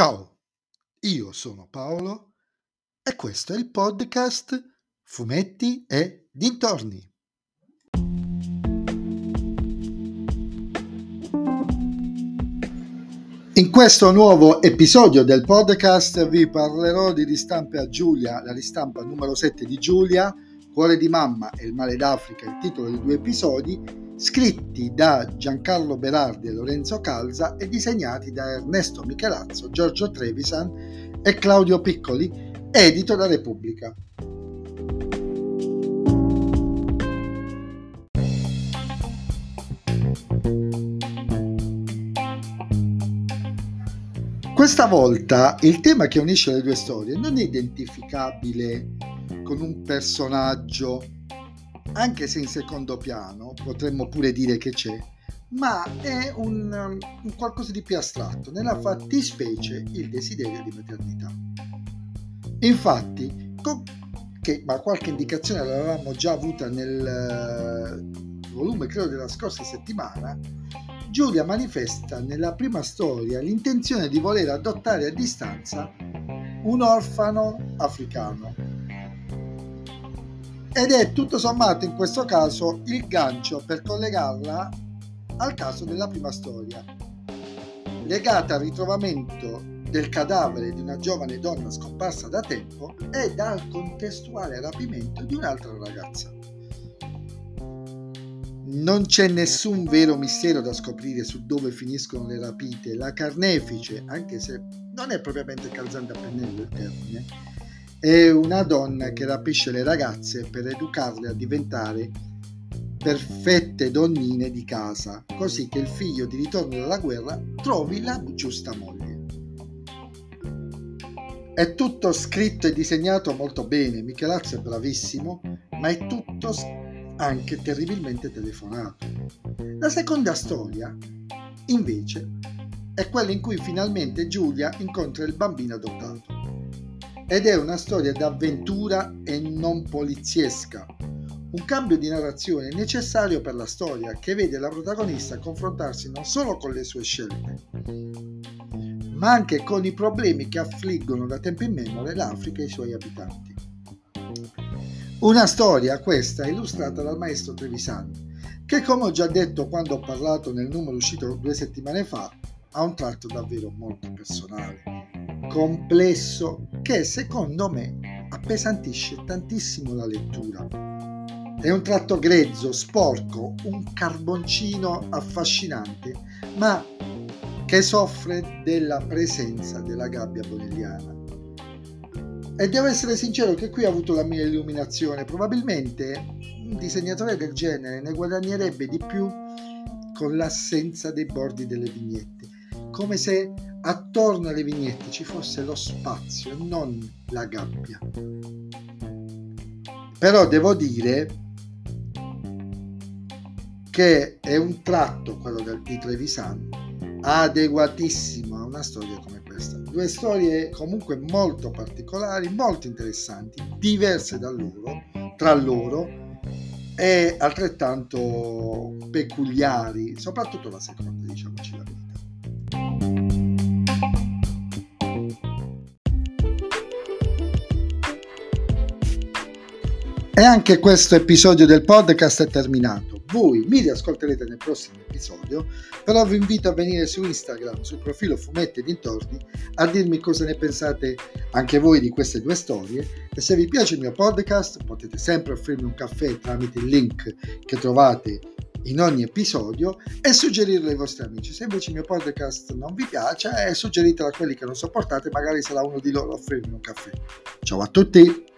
Ciao, io sono Paolo e questo è il podcast Fumetti e Dintorni. In questo nuovo episodio del podcast vi parlerò di ristampe a Giulia, la ristampa numero 7 di Giulia, Cuore di mamma e il male d'Africa, il titolo dei due episodi, scritti da Giancarlo Berardi e Lorenzo Calza e disegnati da Ernesto Michelazzo, Giorgio Trevisan e Claudio Piccoli, edito da Repubblica. Questa volta il tema che unisce le due storie non è identificabile con un personaggio anche se in secondo piano potremmo pure dire che c'è, ma è un, um, un qualcosa di più astratto, nella fattispecie il desiderio di maternità. Infatti, con, che, ma qualche indicazione l'avevamo già avuta nel uh, volume, credo, della scorsa settimana, Giulia manifesta nella prima storia l'intenzione di voler adottare a distanza un orfano africano ed è tutto sommato in questo caso il gancio per collegarla al caso della prima storia, legata al ritrovamento del cadavere di una giovane donna scomparsa da tempo e dal contestuale rapimento di un'altra ragazza. Non c'è nessun vero mistero da scoprire su dove finiscono le rapite. La carnefice, anche se non è propriamente calzante a pennello il termine, è una donna che rapisce le ragazze per educarle a diventare perfette donnine di casa, così che il figlio di ritorno dalla guerra trovi la giusta moglie. È tutto scritto e disegnato molto bene, Michelazzo è bravissimo, ma è tutto anche terribilmente telefonato. La seconda storia, invece, è quella in cui finalmente Giulia incontra il bambino adottato ed è una storia d'avventura e non poliziesca. Un cambio di narrazione necessario per la storia che vede la protagonista confrontarsi non solo con le sue scelte, ma anche con i problemi che affliggono da tempo in memoria l'Africa e i suoi abitanti. Una storia questa illustrata dal maestro Trevisani, che come ho già detto quando ho parlato nel numero uscito due settimane fa, ha un tratto davvero molto personale complesso che secondo me appesantisce tantissimo la lettura. È un tratto grezzo, sporco, un carboncino affascinante, ma che soffre della presenza della gabbia bonelliana. E devo essere sincero che qui ho avuto la mia illuminazione. Probabilmente un disegnatore del genere ne guadagnerebbe di più con l'assenza dei bordi delle vignette, come se attorno alle vignette ci fosse lo spazio e non la gabbia. Però devo dire che è un tratto, quello del, di Trevisan, adeguatissimo a una storia come questa. Due storie comunque molto particolari, molto interessanti, diverse da loro, tra loro e altrettanto peculiari, soprattutto la seconda, diciamoci la verità. E anche questo episodio del podcast è terminato. Voi mi riascolterete nel prossimo episodio, però vi invito a venire su Instagram, sul profilo Fumetti Dintorni, a dirmi cosa ne pensate anche voi di queste due storie e se vi piace il mio podcast potete sempre offrirmi un caffè tramite il link che trovate in ogni episodio e suggerirlo ai vostri amici. Se invece il mio podcast non vi piace, eh, suggeritelo a quelli che non sopportate, magari sarà uno di loro a offrirmi un caffè. Ciao a tutti!